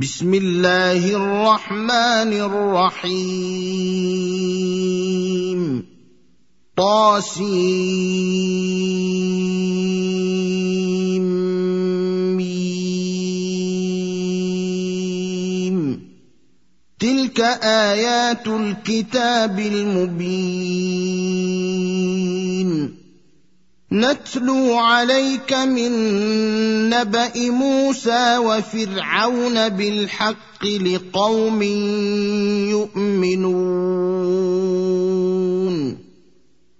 بسم الله الرحمن الرحيم. طاسيم. تلك آيات الكتاب المبين. نتلو عليك من نبأ موسى وفرعون بالحق لقوم يؤمنون.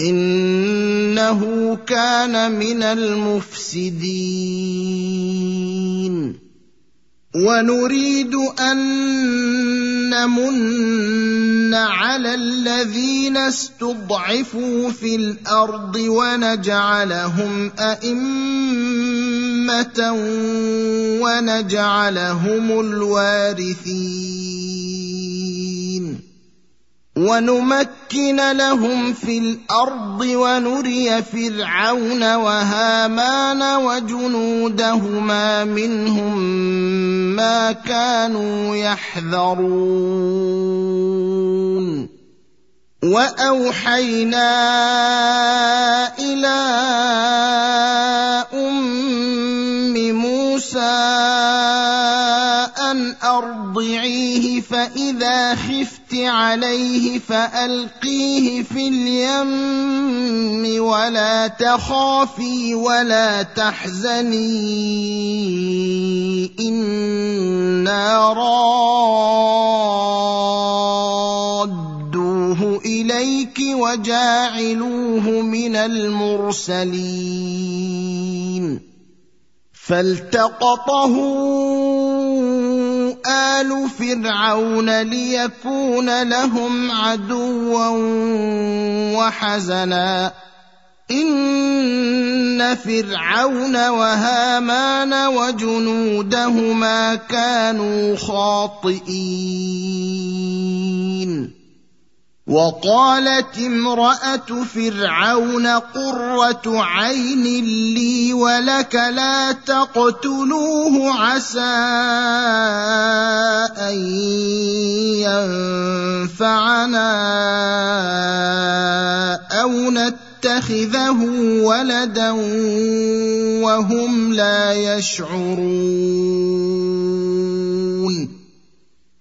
إنه كان من المفسدين. ونريد أن نمن على الذين استضعفوا في الأرض ونجعلهم أئمة ونجعلهم الوارثين. ونمكن لهم في الأرض ونري فرعون وهامان وجنودهما منهم ما كانوا يحذرون. وأوحينا إلى ام موسى أن أرضعيه فإذا خفت عليه فألقيه في اليم ولا تخافي ولا تحزني إنا رادوه إليك وجاعلوه من المرسلين فالتقطه آل فرعون ليكون لهم عدوا وحزنا. إن فرعون وهامان وجنودهما كانوا خاطئين. وقالت امرأة فرعون قرة عين لي ولك لا تقتلوه عسى أن ينفعنا أو نتخذه ولدا وهم لا يشعرون.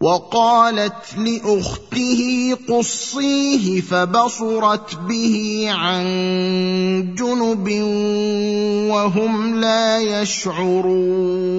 وقالت لأخته قصيه فبصرت به عن جنب وهم لا يشعرون.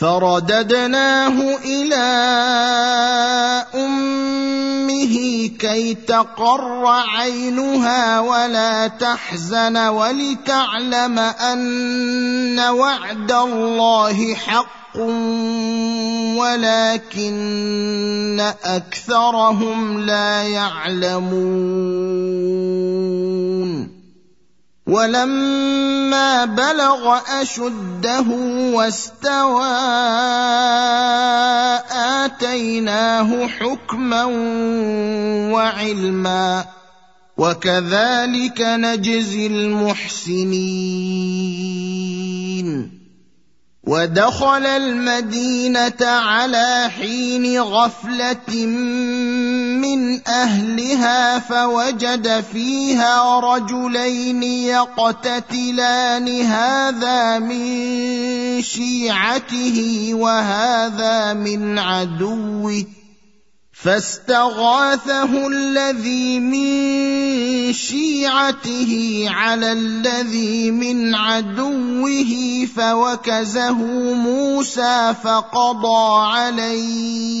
فرددناه إلى أمه كي تقر عينها ولا تحزن ولتعلم أن وعد الله حق ولكن أكثرهم لا يعلمون. ولما بلغ أشده واستوى آتيناه حكما وعلما وكذلك نجزي المحسنين. ودخل المدينة على حين غفلة من أهلها فوجد فيها رجلين يقتتلان هذا من شيعته وهذا من عدوه. فاستغاثه الذي من شيعته على الذي من عدوه فوكزه موسى فقضى عليه.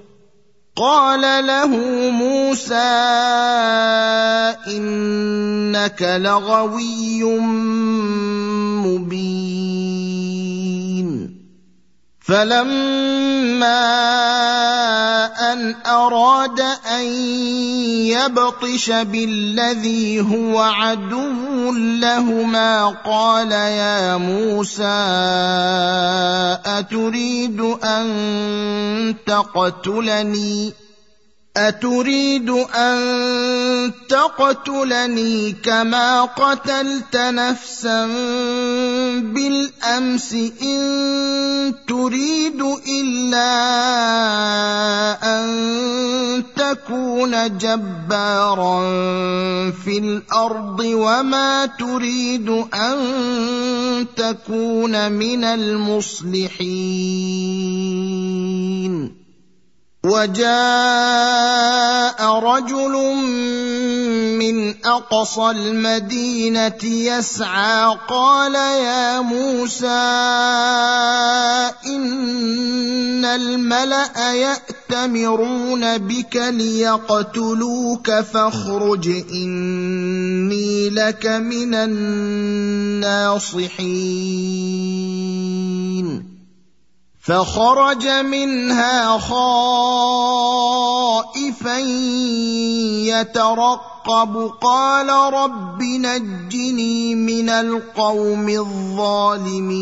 قال له موسى انك لغوي مبين فلما ان اراد ان يبطش بالذي هو عدو لهما قال يا موسى اتريد ان تقتلني أتريد أن تقتلني كما قتلت نفسا بالأمس إن تريد إلا أن تكون جبارا في الأرض وما تريد أن تكون من المصلحين وجاء رجل من أقصى المدينة يسعى قال يا موسى إن الملأ يأتمرون بك ليقتلوك فاخرج إني لك من الناصحين. فخرج منها خائفا يترقب. قال رب نجني من القوم الظالمين.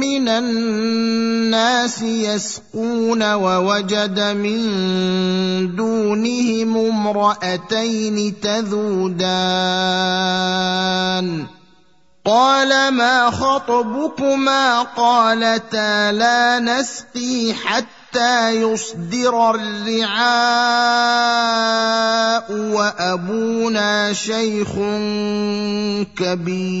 من الناس يسقون ووجد من دونهم امراتين تذودان قال ما خطبكما قالتا لا نسقي حتى حتى يصدر الرعاء وأبونا شيخ كبير.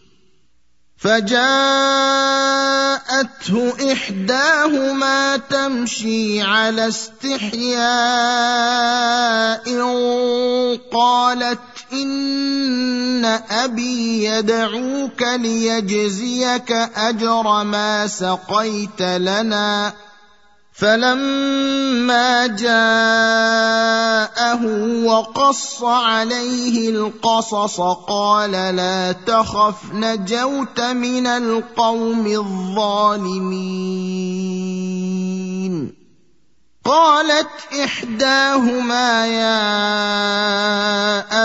فجاءته إحداهما تمشي على استحياء قالت إن أبي يدعوك ليجزيك أجر ما سقيت لنا فلما جاءه وقص عليه القصص قال لا تخف نجوت من القوم الظالمين قالت إحداهما يا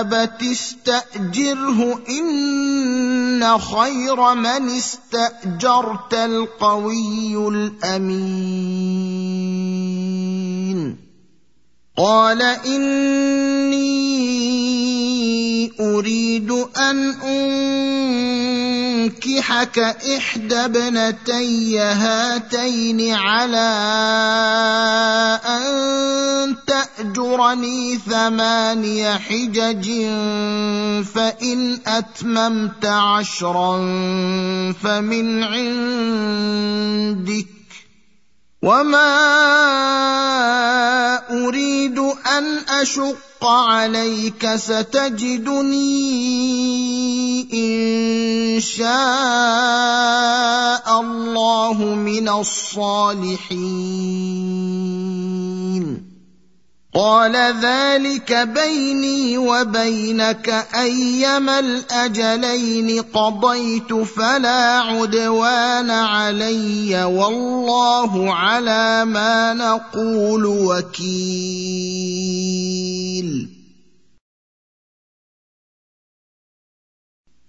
أبت استأجره إن خير من استأجرت القوي الأمين. قال إني أريد أن أنكحك إحدى ابنتي هاتين على أن تأجرني ثماني حجج فإن أتممت عشرا فمن عندك وما اريد ان اشق عليك ستجدني ان شاء الله من الصالحين قال ذلك بيني وبينك أيما الأجلين قضيت فلا عدوان علي والله على ما نقول وكيل.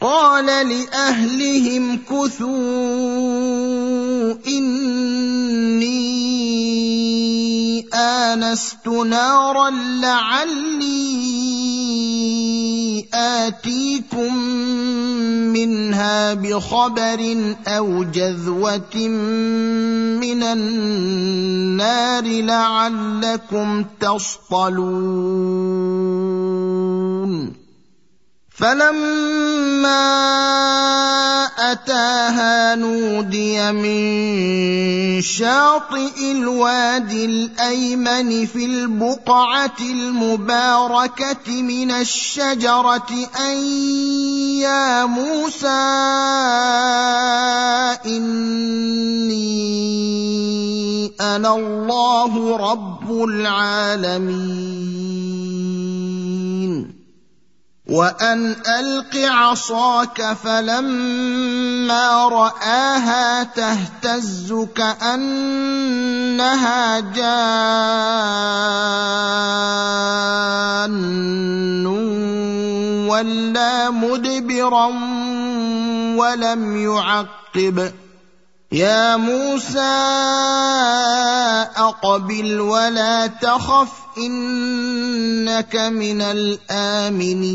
قال لأهلهم كثوا إني آنست نارا لعلي آتيكم منها بخبر أو جذوة من النار لعلكم تصطلون فلما اتاها نودي من شاطئ الوادي الايمن في البقعه المباركه من الشجره ان يا موسى اني أنا الله رب العالمين وأن ألق عصاك فلما رآها تهتز كأنها جان ولا مدبرا ولم يعقب. يا موسى أقبل ولا تخف إنك من الآمنين.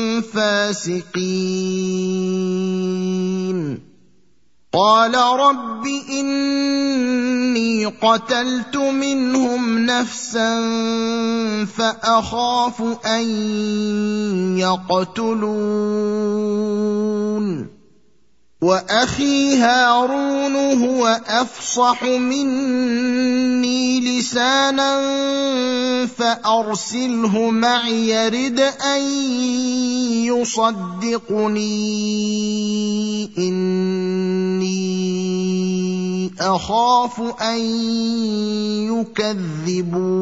فاسقين قال رب إني قتلت منهم نفسا فأخاف أن يقتلون. وأخي هارون هو أفصح مني لسانا فأرسله معي يرد أن يصدقني. إني أخاف أن يكذبون.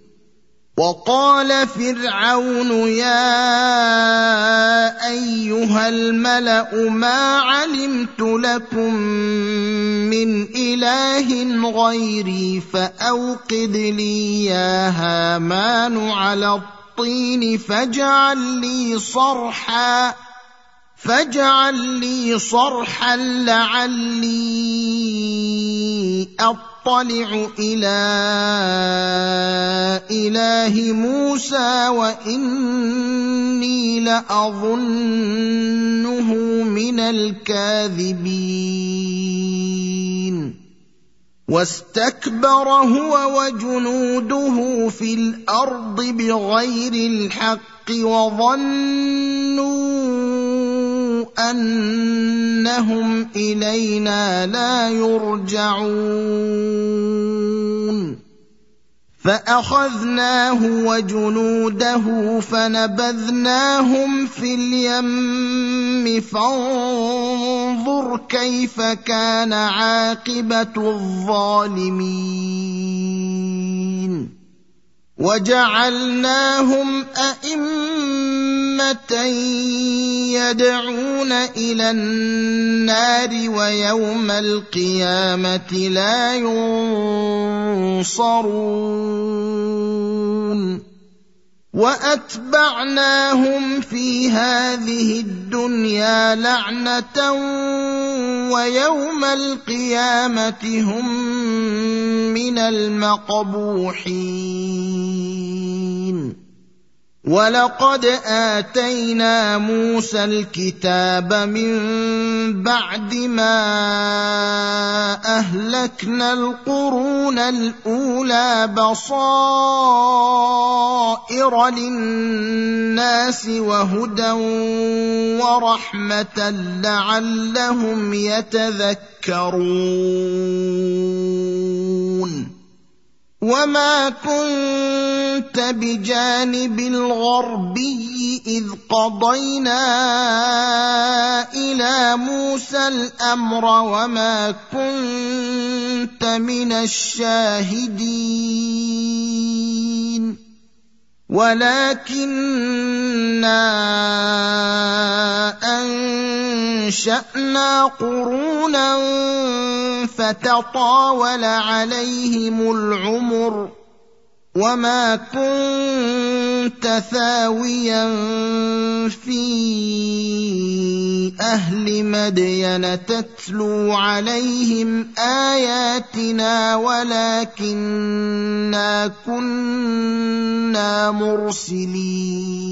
وقال فرعون يا أيها الملأ ما علمت لكم من إله غيري فأوقد لي يا هامان على الطين فاجعل لي صرحا فاجعل لي صرحا لعلي أطلع إلى إله موسى وإني لأظنه من الكاذبين. واستكبر هو وجنوده في الأرض بغير الحق وظنوا أنهم إلينا لا يرجعون. فأخذناه وجنوده فنبذناهم في اليم. فانظر كيف كان عاقبة الظالمين. وجعلناهم أئمة يدعون إلى النار ويوم القيامة لا ينصرون. وأتبعناهم في هذه الدنيا لعنة ويوم القيامة هم من المقبوحين. ولقد اتينا موسى الكتاب من بعد ما اهلكنا القرون الاولى بصائر للناس وهدى ورحمه لعلهم يتذكرون. وما كنت بجانب الغربي اذ قضينا إلى موسى الامر وما كنت من الشاهدين. ولكنا انشانا قرونا فتطاول عليهم العمر وما كنت ثاويا في أهل مدين تتلو عليهم اياتنا ولكنا كنا مرسلين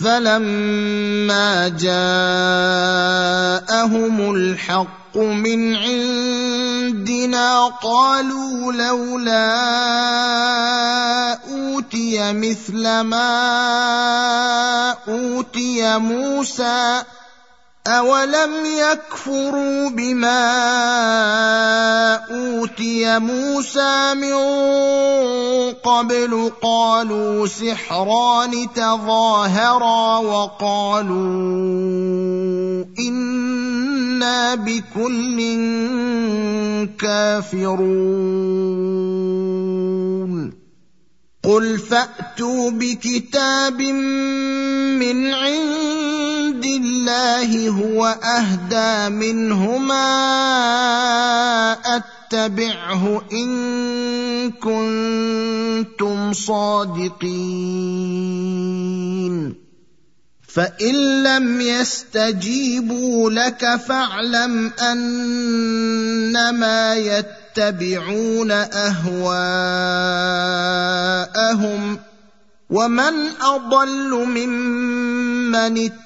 فلما جاءهم الحق من عندنا قالوا لولا اوتي مثل ما اوتي موسى اولم يكفروا بما اوتي موسى من قبل قالوا سحران تظاهرا وقالوا أنا بكل كافرون قل فاتوا بكتاب من عند الله هو أهدى منهما أتبعه إن كنتم صادقين. فإن لم يستجيبوا لك فاعلم أنما يتبعون أهواءهم. ومن أضل ممن اتبع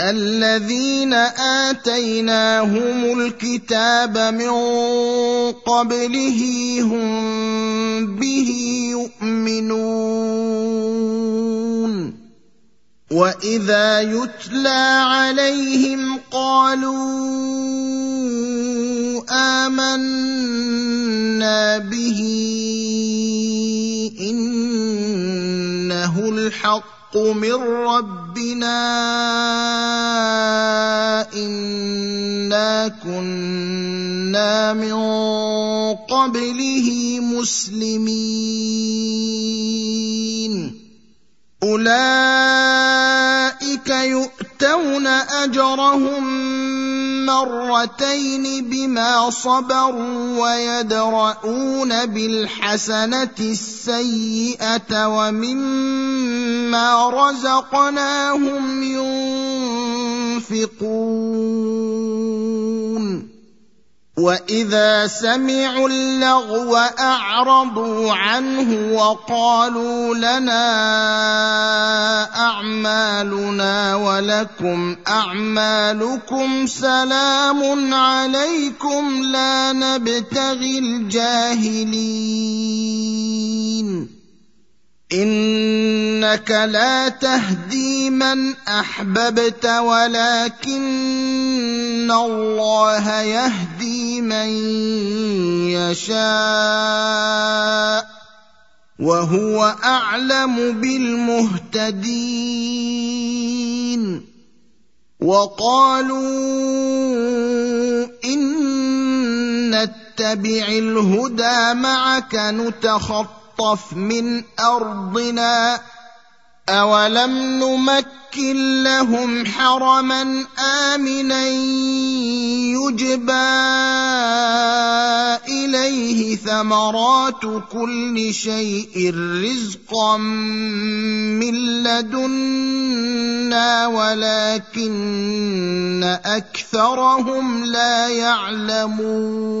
الذين آتيناهم الكتاب من قبله هم به يؤمنون. واذا يتلى عليهم قالوا امنا به انه الحق من ربنا إنا كنا من قبله مسلمين. اولئك يؤتون اجرهم مرتين بما صبروا ويدرؤون بالحسنه السيئه ومما رزقناهم ينفقون واذا سمعوا اللغو اعرضوا عنه وقالوا لنا اعمالنا ولكم اعمالكم سلام عليكم لا نبتغي الجاهلين إنك لا تهدي من أحببت ولكن الله يهدي من يشاء وهو أعلم بالمهتدين وقالوا إن نتبع الهدى معك نتخطى نخطف من أرضنا أولم نمكن لهم حرما آمنا يجبى إليه ثمرات كل شيء رزقا من لدنا ولكن أكثرهم لا يعلمون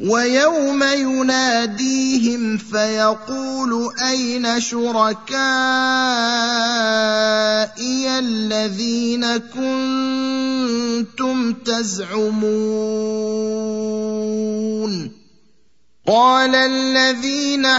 ويوم يناديهم فيقول أين شركائي الذين كنتم تزعمون؟ قال الذين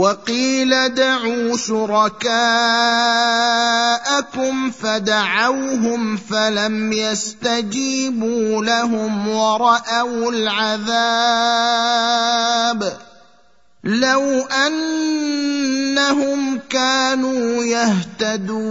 وقيل دعوا شركاءكم فدعوهم فلم يستجيبوا لهم ورأوا العذاب لو أنهم كانوا يهتدون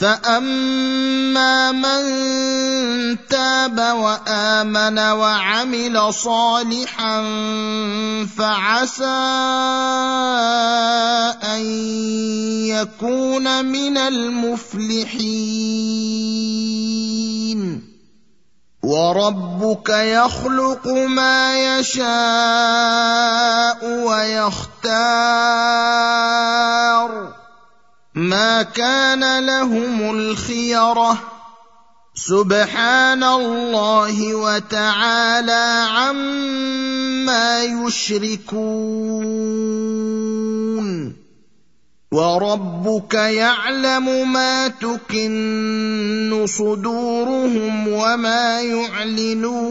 فاما من تاب وامن وعمل صالحا فعسى ان يكون من المفلحين وربك يخلق ما يشاء ويختار ما كان لهم الخيرة. سبحان الله وتعالى عما يشركون. وربك يعلم ما تكن صدورهم وما يعلنون.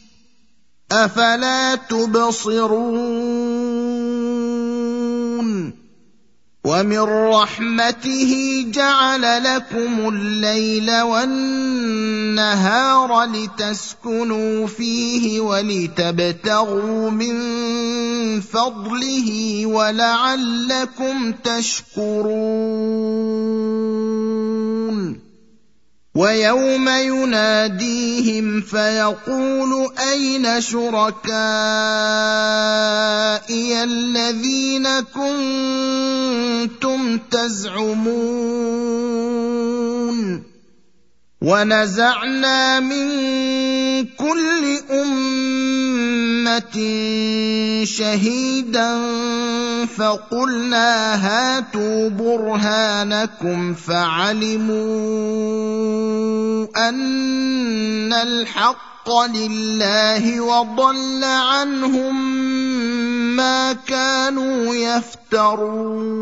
أفلا تبصرون ومن رحمته جعل لكم الليل والنهار لتسكنوا فيه ولتبتغوا من فضله ولعلكم تشكرون ويوم يناديهم فيقول أين شركائي الذين كنتم تزعمون؟ ونزعنا من كل أمة شهيدا فقلنا هاتوا برهانكم فعلموا أن الحق لله وضل عنهم ما كانوا يفترون.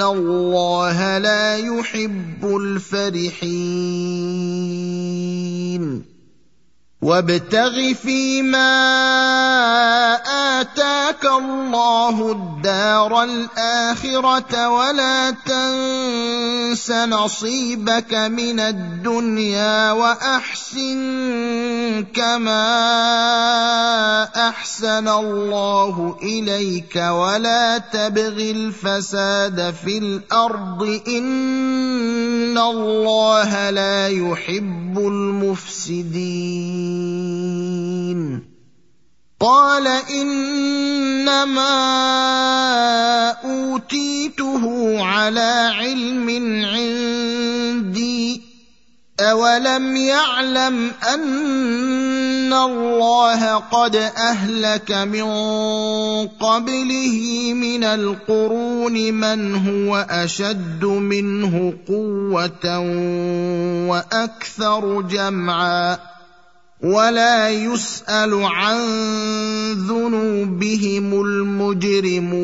الله لا يحب الفرحين وابتغ فيما آتاك الله الدار الآخرة ولا تنس نصيبك من الدنيا وأحسن كما أحسن الله إليك ولا تبغ الفساد في الأرض إن الله لا يحب المفسدين الظالمين قال إنما أوتيته على علم عندي. أولم يعلم أن الله قد أهلك من قبله من القرون من هو أشد منه قوة وأكثر جمعا. ولا يسأل عن ذنوبهم المجرمون.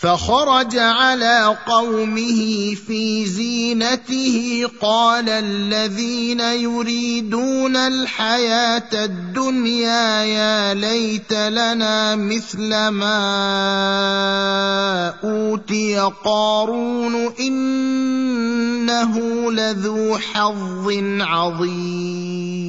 فخرج على قومه في زينته. قال الذين يريدون الحياة الدنيا يا ليت لنا مثل ما أوتي قارون إنه لذو حظ عظيم.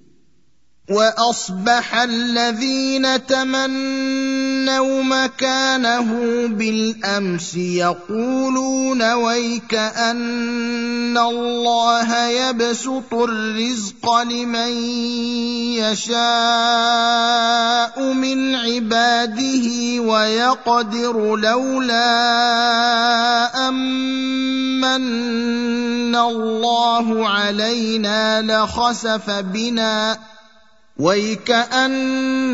وأصبح الذين تمنوا مكانه بالأمس يقولون ويك ان الله يبسط الرزق لمن يشاء من عباده ويقدر لولا امن من الله علينا لخسف بنا ويكانه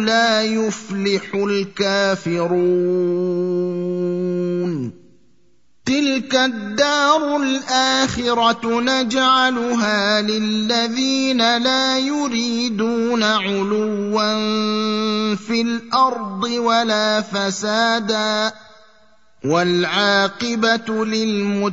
لا يفلح الكافرون تلك الدار الاخره نجعلها للذين لا يريدون علوا في الأرض ولا فسادا والعاقبه للمتقين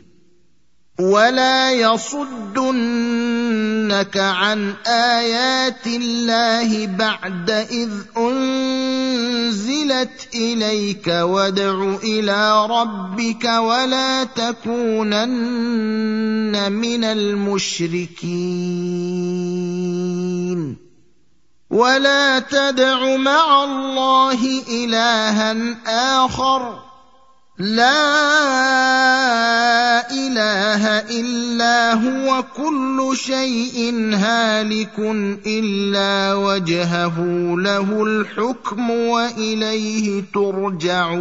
ولا يصدنك عن آيات الله بعد إذ أنزلت إليك وادع إلى ربك ولا تكونن من المشركين. ولا تدع مع الله إلها آخر. لا إله إلا هو كل شيء هالك إلا وجهه له الحكم وإليه ترجعون.